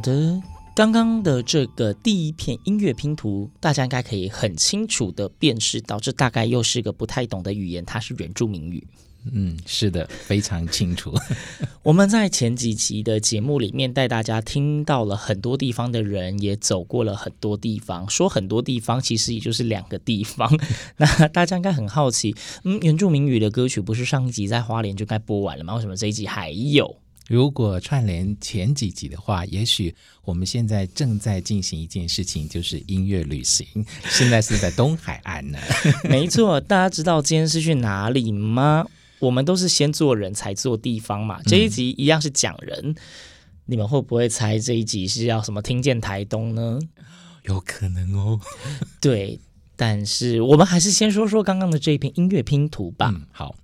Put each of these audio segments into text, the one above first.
的，刚刚的这个第一片音乐拼图，大家应该可以很清楚的辨识到，这大概又是个不太懂的语言，它是原住民语。嗯，是的，非常清楚。我们在前几集的节目里面带大家听到了很多地方的人，也走过了很多地方。说很多地方，其实也就是两个地方。那大家应该很好奇，嗯，原住民语的歌曲不是上一集在花莲就该播完了吗？为什么这一集还有？如果串联前几集的话，也许我们现在正在进行一件事情，就是音乐旅行。现在是在东海岸呢。没错，大家知道今天是去哪里吗？我们都是先做人才做地方嘛。这一集一样是讲人，嗯、你们会不会猜这一集是要什么？听见台东呢？有可能哦。对，但是我们还是先说说刚刚的这一篇音乐拼图吧。嗯、好。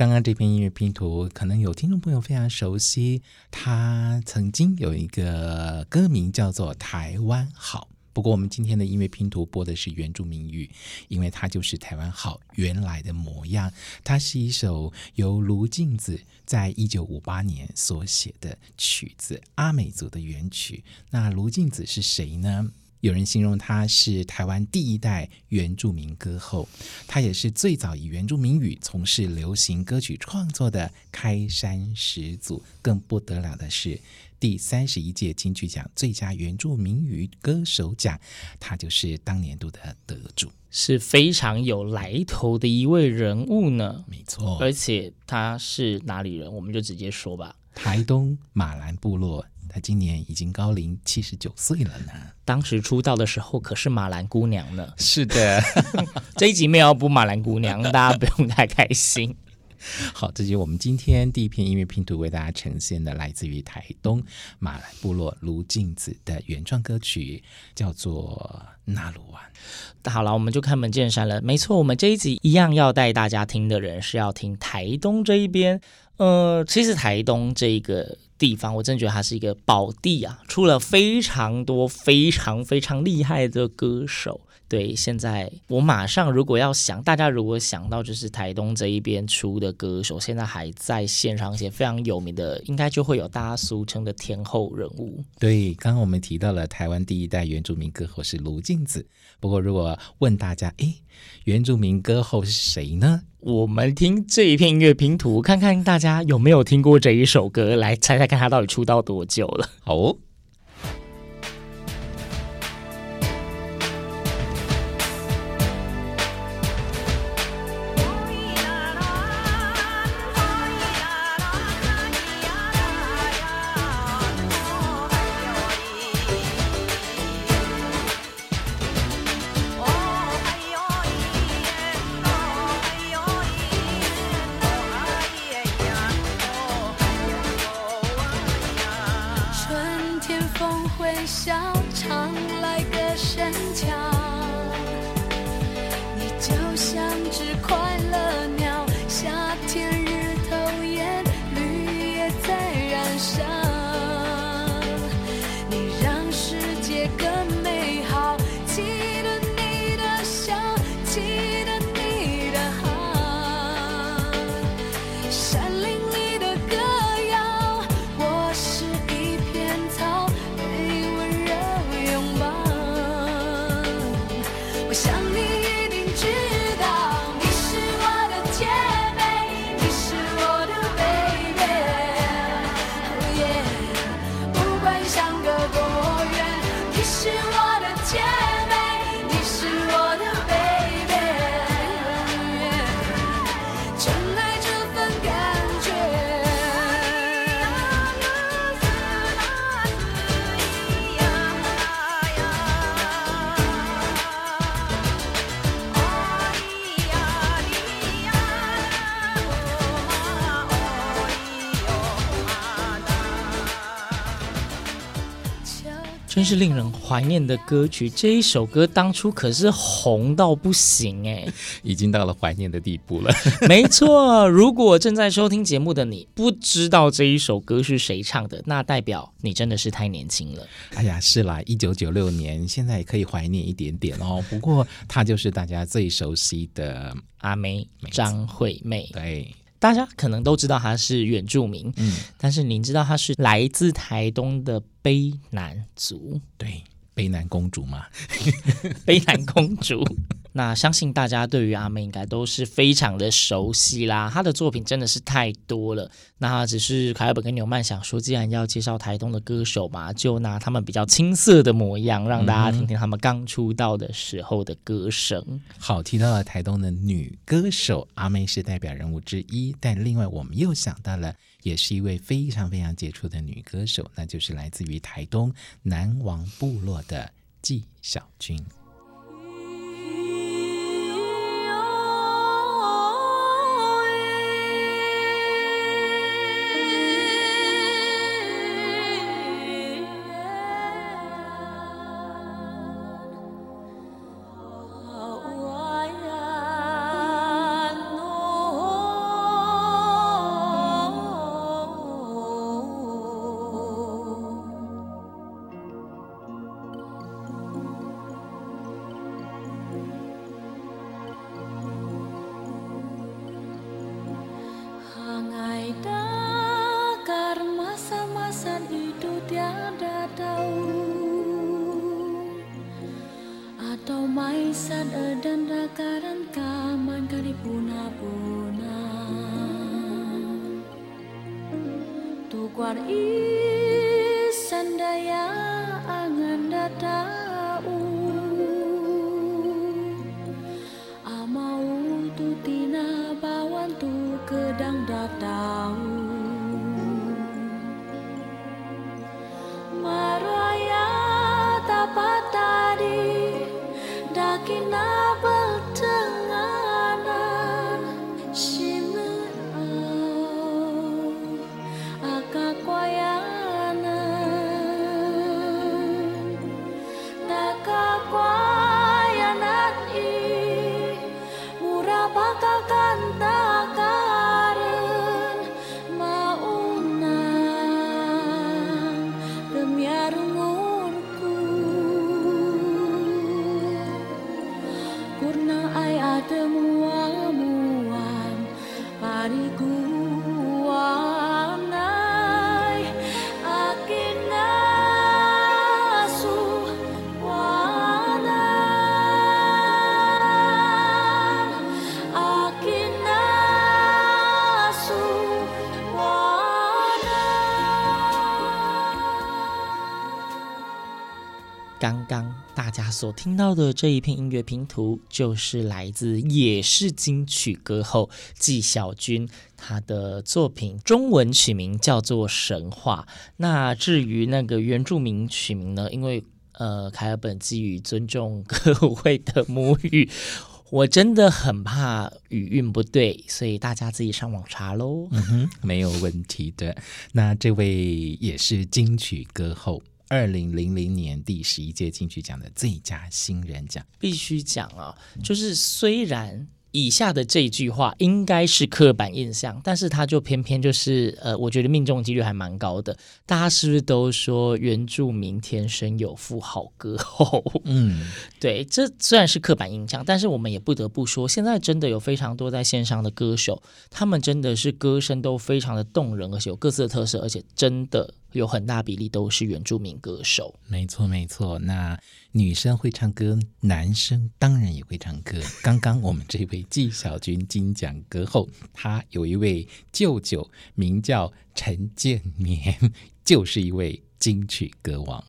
刚刚这篇音乐拼图，可能有听众朋友非常熟悉。他曾经有一个歌名叫做《台湾好》，不过我们今天的音乐拼图播的是原住民语，因为它就是台湾好原来的模样。它是一首由卢静子在一九五八年所写的曲子，阿美族的原曲。那卢静子是谁呢？有人形容他是台湾第一代原住民歌后，他也是最早以原住民语从事流行歌曲创作的开山始祖。更不得了的是，第三十一届金曲奖最佳原住民语歌手奖，他就是当年度的得主，是非常有来头的一位人物呢。没错，而且他是哪里人？我们就直接说吧，台东马兰部落。她今年已经高龄七十九岁了呢。当时出道的时候可是马兰姑娘呢。是的，这一集没有要播马兰姑娘，大家不用太开心。好，这就是我们今天第一篇音乐拼图为大家呈现的，来自于台东马兰部落卢静子的原创歌曲，叫做《纳鲁湾》。好了，我们就开门见山了。没错，我们这一集一样要带大家听的人是要听台东这一边。呃，其实台东这一个地方，我真觉得它是一个宝地啊，出了非常多非常非常厉害的歌手。对，现在我马上如果要想，大家如果想到就是台东这一边出的歌手，现在还在线上一些非常有名的，应该就会有大家俗称的天后人物。对，刚刚我们提到了台湾第一代原住民歌后是卢静子。不过如果问大家，诶，原住民歌后是谁呢？我们听这一片音乐拼图，看看大家有没有听过这一首歌，来猜猜看他到底出道多久了。好哦。是令人怀念的歌曲。这一首歌当初可是红到不行哎，已经到了怀念的地步了。没错，如果正在收听节目的你不知道这一首歌是谁唱的，那代表你真的是太年轻了。哎呀，是啦，一九九六年，现在也可以怀念一点点哦。不过，她就是大家最熟悉的阿妹张惠妹。对。大家可能都知道他是原住民，嗯，但是您知道他是来自台东的卑南族，对，卑南公主嘛？卑南公主。那相信大家对于阿妹应该都是非常的熟悉啦，她的作品真的是太多了。那只是凯尔本跟纽曼想说，既然要介绍台东的歌手嘛，就拿他们比较青涩的模样，让大家听听他们刚出道的时候的歌声。好，提到了台东的女歌手，阿妹是代表人物之一，但另外我们又想到了，也是一位非常非常杰出的女歌手，那就是来自于台东南王部落的纪晓君。刚刚大家所听到的这一片音乐拼图，就是来自也是金曲歌后纪晓君，她的作品中文曲名叫做《神话》。那至于那个原住民曲名呢？因为呃，凯尔本基于尊重各位的母语，我真的很怕语韵不对，所以大家自己上网查喽。嗯哼，没有问题的。那这位也是金曲歌后。二零零零年第十一届金曲奖的最佳新人奖，必须讲啊，就是虽然。以下的这句话应该是刻板印象，但是他就偏偏就是呃，我觉得命中几率还蛮高的。大家是不是都说原住民天生有副好歌喉？嗯，对，这虽然是刻板印象，但是我们也不得不说，现在真的有非常多在线上的歌手，他们真的是歌声都非常的动人，而且有各自的特色，而且真的有很大比例都是原住民歌手。没错，没错。那。女生会唱歌，男生当然也会唱歌。刚刚我们这位纪晓君金奖歌后，他有一位舅舅名叫陈建年，就是一位金曲歌王。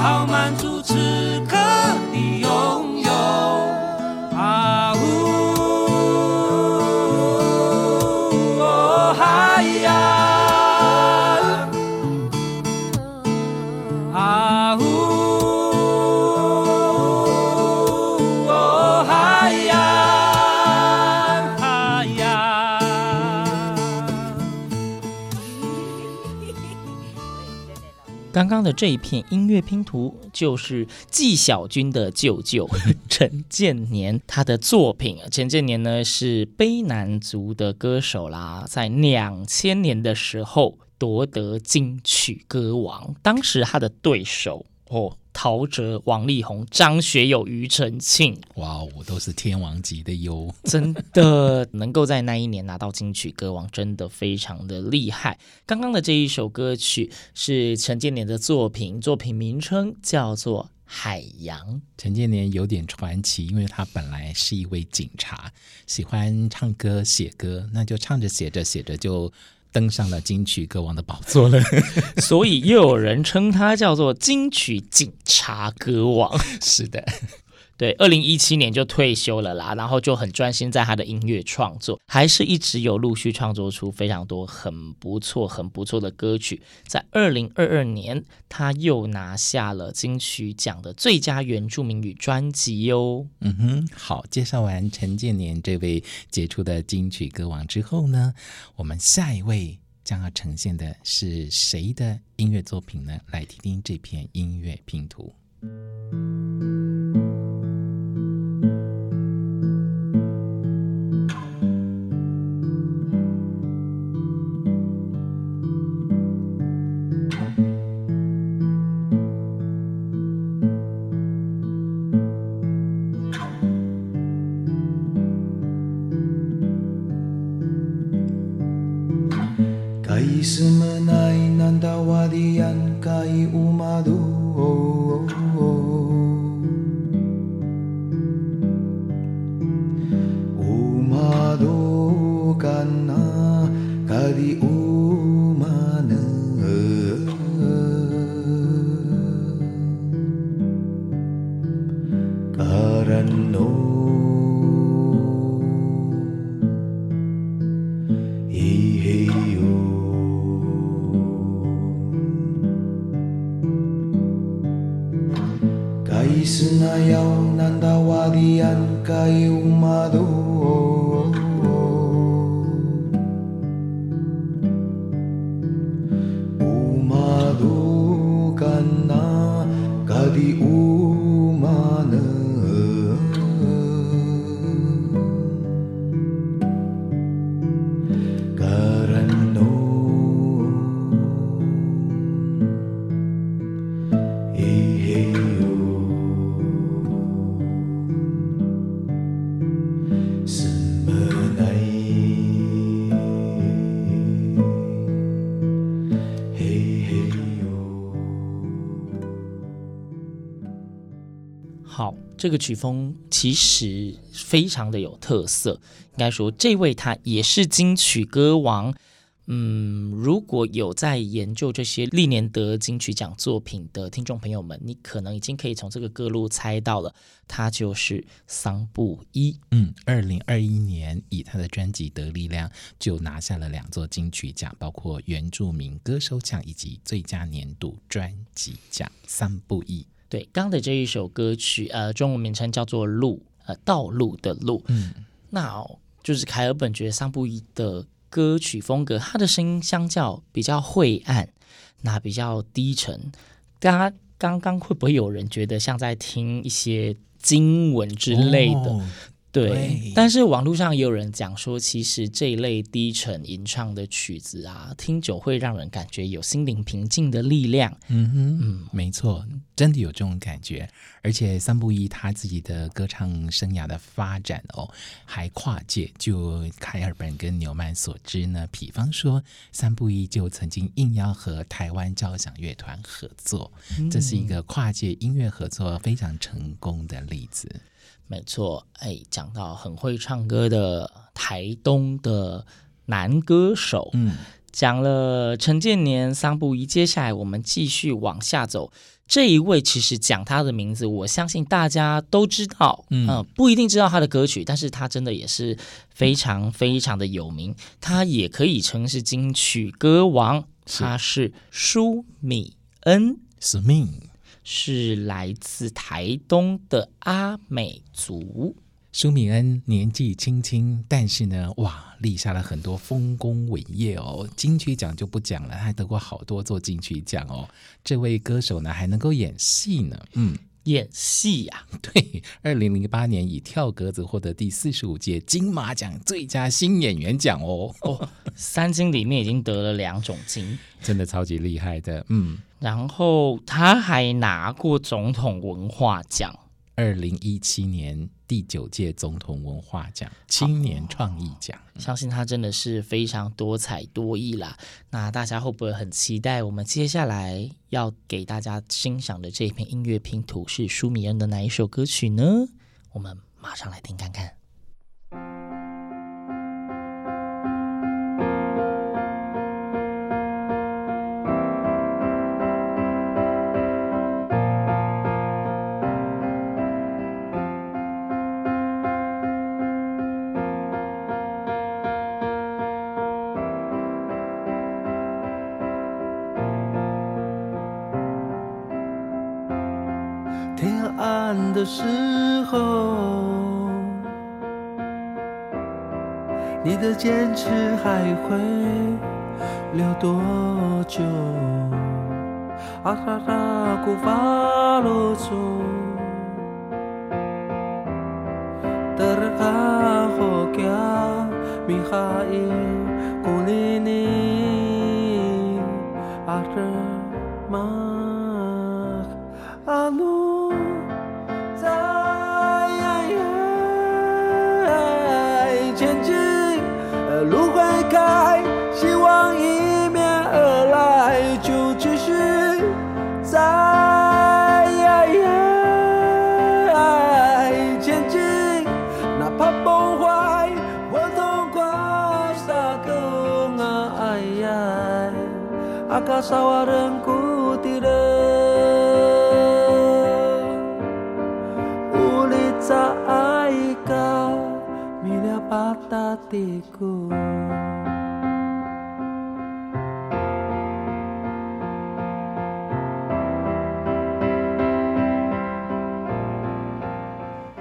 好满足。的这一片音乐拼图，就是纪晓君的舅舅 陈建年他的作品。陈建年呢是卑南族的歌手啦，在两千年的时候夺得金曲歌王，当时他的对手哦。陶喆、王力宏、张学友、庾澄庆，哇，哦都是天王级的哟！真的能够在那一年拿到金曲歌王，真的非常的厉害。刚刚的这一首歌曲是陈建年的作品，作品名称叫做《海洋》。陈建年有点传奇，因为他本来是一位警察，喜欢唱歌、写歌，那就唱着写着写着就。登上了金曲歌王的宝座了，所以又有人称他叫做金曲警察歌王。是的。对，二零一七年就退休了啦，然后就很专心在他的音乐创作，还是一直有陆续创作出非常多很不错、很不错的歌曲。在二零二二年，他又拿下了金曲奖的最佳原住民语专辑哟。嗯哼，好，介绍完陈建年这位杰出的金曲歌王之后呢，我们下一位将要呈现的是谁的音乐作品呢？来听听这片音乐拼图。Isinayaw ng dawadian kay umado 这个曲风其实非常的有特色，应该说这位他也是金曲歌王。嗯，如果有在研究这些历年得金曲奖作品的听众朋友们，你可能已经可以从这个歌路猜到了，他就是桑布伊。嗯，二零二一年以他的专辑《得力量》就拿下了两座金曲奖，包括原住民歌手奖以及最佳年度专辑奖。桑布伊。对，刚的这一首歌曲，呃，中文名称叫做《路》，呃，道路的路。嗯，那、哦、就是凯尔本觉得桑布伊的歌曲风格，他的声音相较比较晦暗，那比较低沉。大家刚刚会不会有人觉得像在听一些经文之类的？哦对，对，但是网络上也有人讲说，其实这一类低沉吟唱的曲子啊，听久会让人感觉有心灵平静的力量。嗯哼，嗯，没错，真的有这种感觉。而且三步一他自己的歌唱生涯的发展哦，还跨界。就凯尔本跟纽曼所知呢，比方说三步一就曾经应邀和台湾交响乐团合作，嗯，这是一个跨界音乐合作非常成功的例子。没错，哎，讲到很会唱歌的台东的男歌手，嗯，讲了陈建年、桑布一，接下来我们继续往下走。这一位其实讲他的名字，我相信大家都知道，嗯，呃、不一定知道他的歌曲，但是他真的也是非常非常的有名，他也可以称是金曲歌王，他是舒米恩，是命。是来自台东的阿美族。舒米恩年纪轻轻，但是呢，哇，立下了很多丰功伟业哦。金曲奖就不讲了，还得过好多座金曲奖哦。这位歌手呢，还能够演戏呢，嗯。演戏呀、啊，对，二零零八年以跳格子获得第四十五届金马奖最佳新演员奖哦。哦，三金里面已经得了两种金，真的超级厉害的。嗯，然后他还拿过总统文化奖。二零一七年第九届总统文化奖青年创意奖，相信他真的是非常多才多艺啦。那大家会不会很期待我们接下来要给大家欣赏的这一篇音乐拼图是舒米恩的哪一首歌曲呢？我们马上来听看看。的时候，你的坚持还会留多久？啊哈哈，古法罗索，德尔卡霍加，米哈伊，古里尼，阿德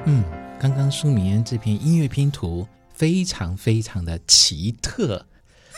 嗯，刚刚舒米恩这篇音乐拼图非常非常的奇特，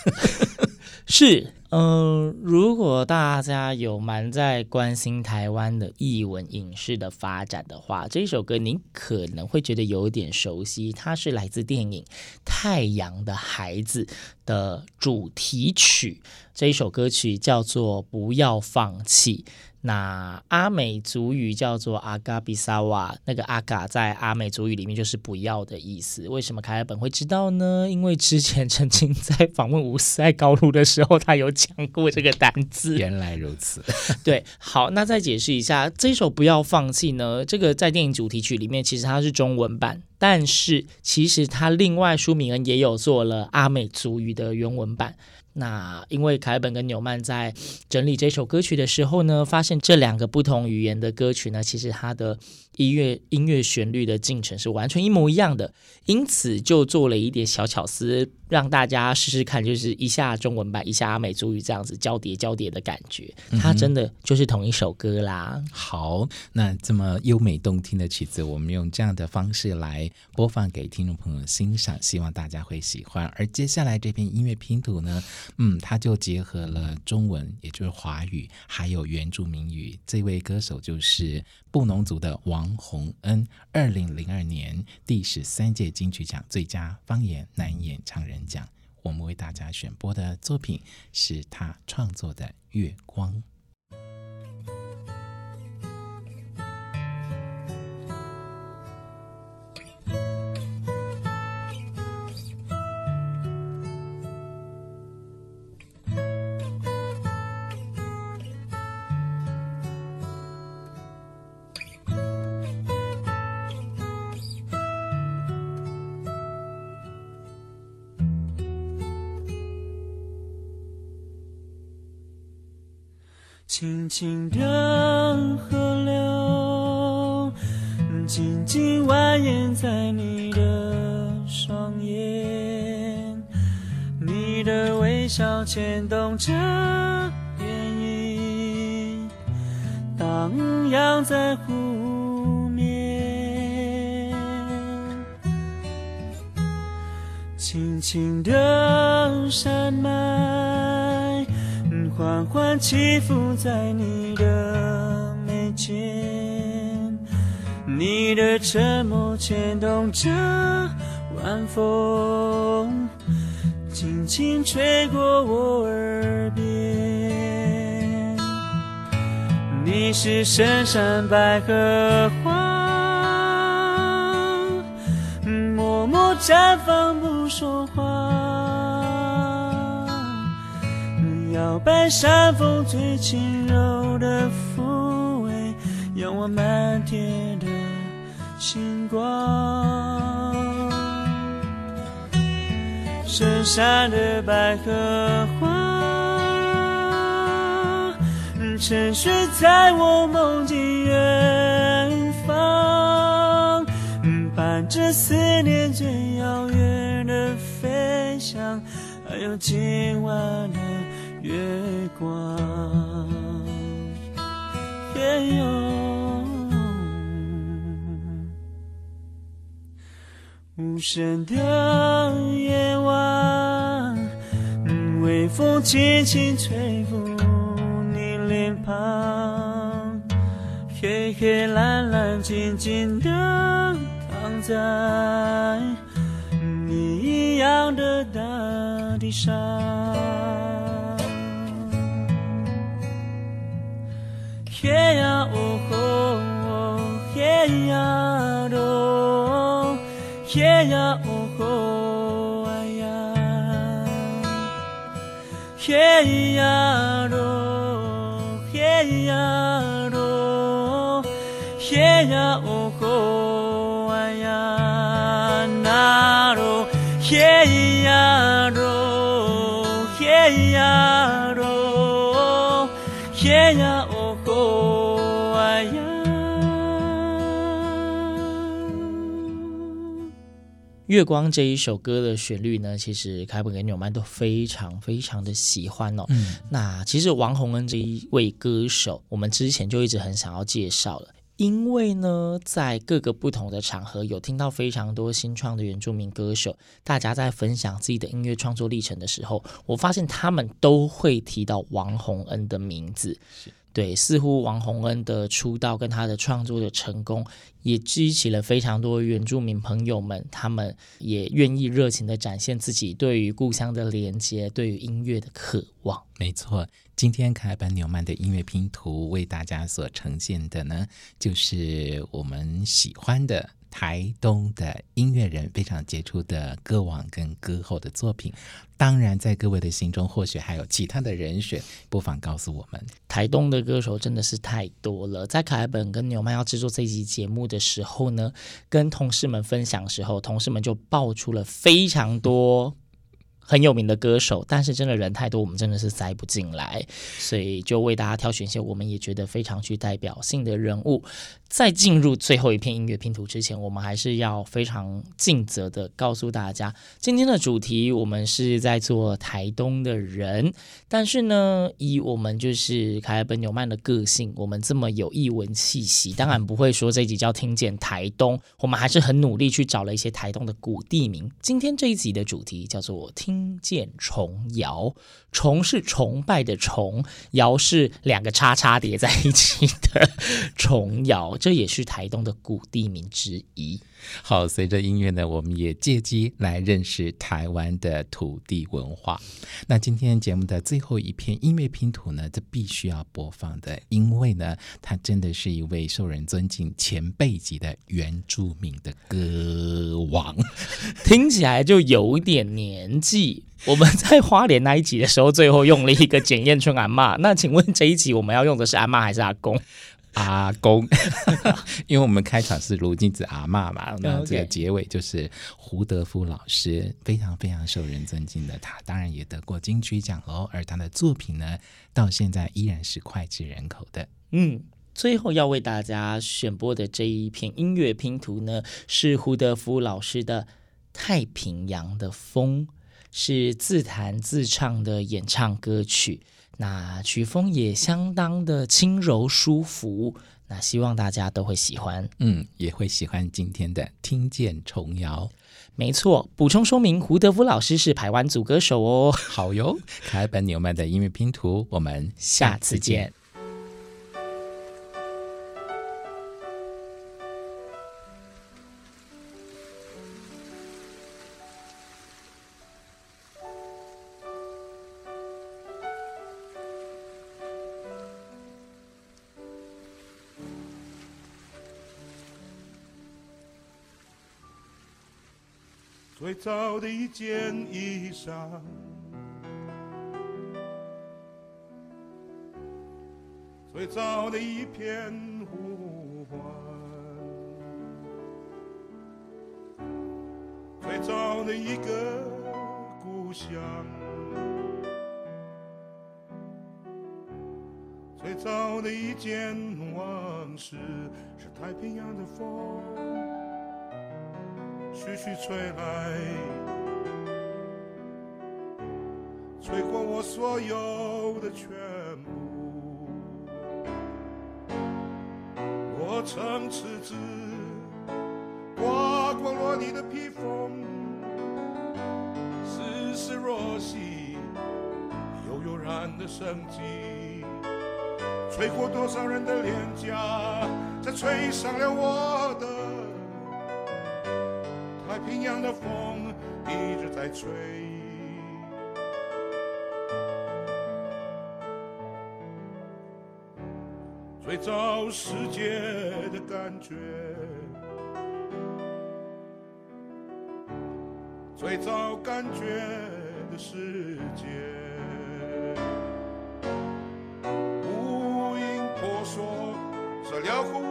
是。嗯、如果大家有蛮在关心台湾的艺文影视的发展的话，这首歌您可能会觉得有点熟悉，它是来自电影《太阳的孩子》的主题曲。这一首歌曲叫做《不要放弃》。那阿美族语叫做阿嘎比萨瓦，那个阿嘎在阿美族语里面就是不要的意思。为什么凯尔本会知道呢？因为之前曾经在访问吴思爱高露的时候，他有讲过这个单字。原来如此，对，好，那再解释一下，这首不要放弃呢，这个在电影主题曲里面其实它是中文版，但是其实它另外舒米恩也有做了阿美族语的原文版。那因为凯本跟纽曼在整理这首歌曲的时候呢，发现这两个不同语言的歌曲呢，其实它的音乐音乐旋律的进程是完全一模一样的，因此就做了一点小巧思，让大家试试看，就是一下中文版，一下阿美族语这样子交叠交叠的感觉，它真的就是同一首歌啦。嗯、好，那这么优美动听的曲子，我们用这样的方式来播放给听众朋友欣赏，希望大家会喜欢。而接下来这篇音乐拼图呢，嗯，它就结合了中文，也就是华语，还有原住民语。这位歌手就是布农族的王洪恩，二零零二年第十三届金曲奖最佳方言男演唱人讲。我们为大家选播的作品是他创作的《月光》。动着涟漪，荡漾在湖面，轻轻的山脉。缓缓起伏在你的眉间，你的沉默牵动着晚风，轻轻吹过我耳边。你是深山百合花，默默绽放不说话。摇摆山风最轻柔的抚慰，仰望满天的星光。深山的百合花，沉睡在我梦境远方，伴着思念最遥远的飞翔，还有今晚的。月光，也有无声的夜晚，微风轻轻吹黑黑蓝蓝静静地躺在你一样的大地上。嘿呀哦吼，嘿呀哒，嘿呀哦吼，哎呀，嘿呀哒，嘿呀月光这一首歌的旋律呢，其实凯本跟纽曼都非常非常的喜欢哦。嗯，那其实王洪恩这一位歌手，我们之前就一直很想要介绍了，因为呢，在各个不同的场合有听到非常多新创的原住民歌手，大家在分享自己的音乐创作历程的时候，我发现他们都会提到王洪恩的名字。对，似乎王洪恩的出道跟他的创作的成功，也激起了非常多原住民朋友们，他们也愿意热情的展现自己对于故乡的连接，对于音乐的渴望。没错，今天凯本纽曼的音乐拼图为大家所呈现的呢，就是我们喜欢的。台东的音乐人非常杰出的歌王跟歌后的作品，当然在各位的心中或许还有其他的人选，不妨告诉我们。台东的歌手真的是太多了。在凯本跟牛曼要制作这一集节目的时候呢，跟同事们分享的时候，同事们就爆出了非常多。很有名的歌手，但是真的人太多，我们真的是塞不进来，所以就为大家挑选一些我们也觉得非常具代表性的人物。在进入最后一片音乐拼图之前，我们还是要非常尽责的告诉大家，今天的主题我们是在做台东的人，但是呢，以我们就是凯尔本纽曼的个性，我们这么有异文气息，当然不会说这集叫听见台东，我们还是很努力去找了一些台东的古地名。今天这一集的主题叫做听见崇尧，崇是崇拜的崇，尧是两个叉叉叠在一起的崇尧。这也是台东的古地名之一。好，随着音乐呢，我们也借机来认识台湾的土地文化。那今天节目的最后一篇音乐拼图呢，这必须要播放的，因为呢，他真的是一位受人尊敬前辈级的原住民的歌王，听起来就有点年纪。我们在花莲那一集的时候，最后用了一个检验春阿嬷。那请问这一集我们要用的是阿嬷还是阿公？阿公，因为我们开场是卢金子阿嬷嘛，那这个结尾就是胡德夫老师，非常非常受人尊敬的他，当然也得过金曲奖哦。而他的作品呢，到现在依然是脍炙人口的。嗯，最后要为大家选播的这一篇音乐拼图呢，是胡德夫老师的《太平洋的风》，是自弹自唱的演唱歌曲。那曲风也相当的轻柔舒服，那希望大家都会喜欢，嗯，也会喜欢今天的听见重谣。没错，补充说明，胡德夫老师是台湾组歌手哦。好哟，凯尔本纽曼的音乐拼图，我们下次见。最早的一件衣裳，最早的一片呼唤，最早的一个故乡，最早的一件往事，是太平洋的风。徐徐吹来，吹过我所有的全部。我曾赤子，刮光了你的披风，丝丝若细，悠悠然的生机，吹过多少人的脸颊，才吹上了我的。太平洋的风一直在吹，最早世界的感觉，最早感觉的世界，无影婆娑，这辽阔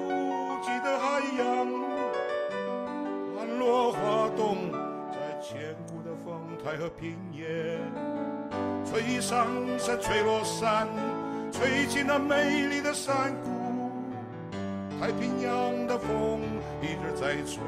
海和平野，吹上山，吹落山，吹进那美丽的山谷。太平洋的风一直在吹。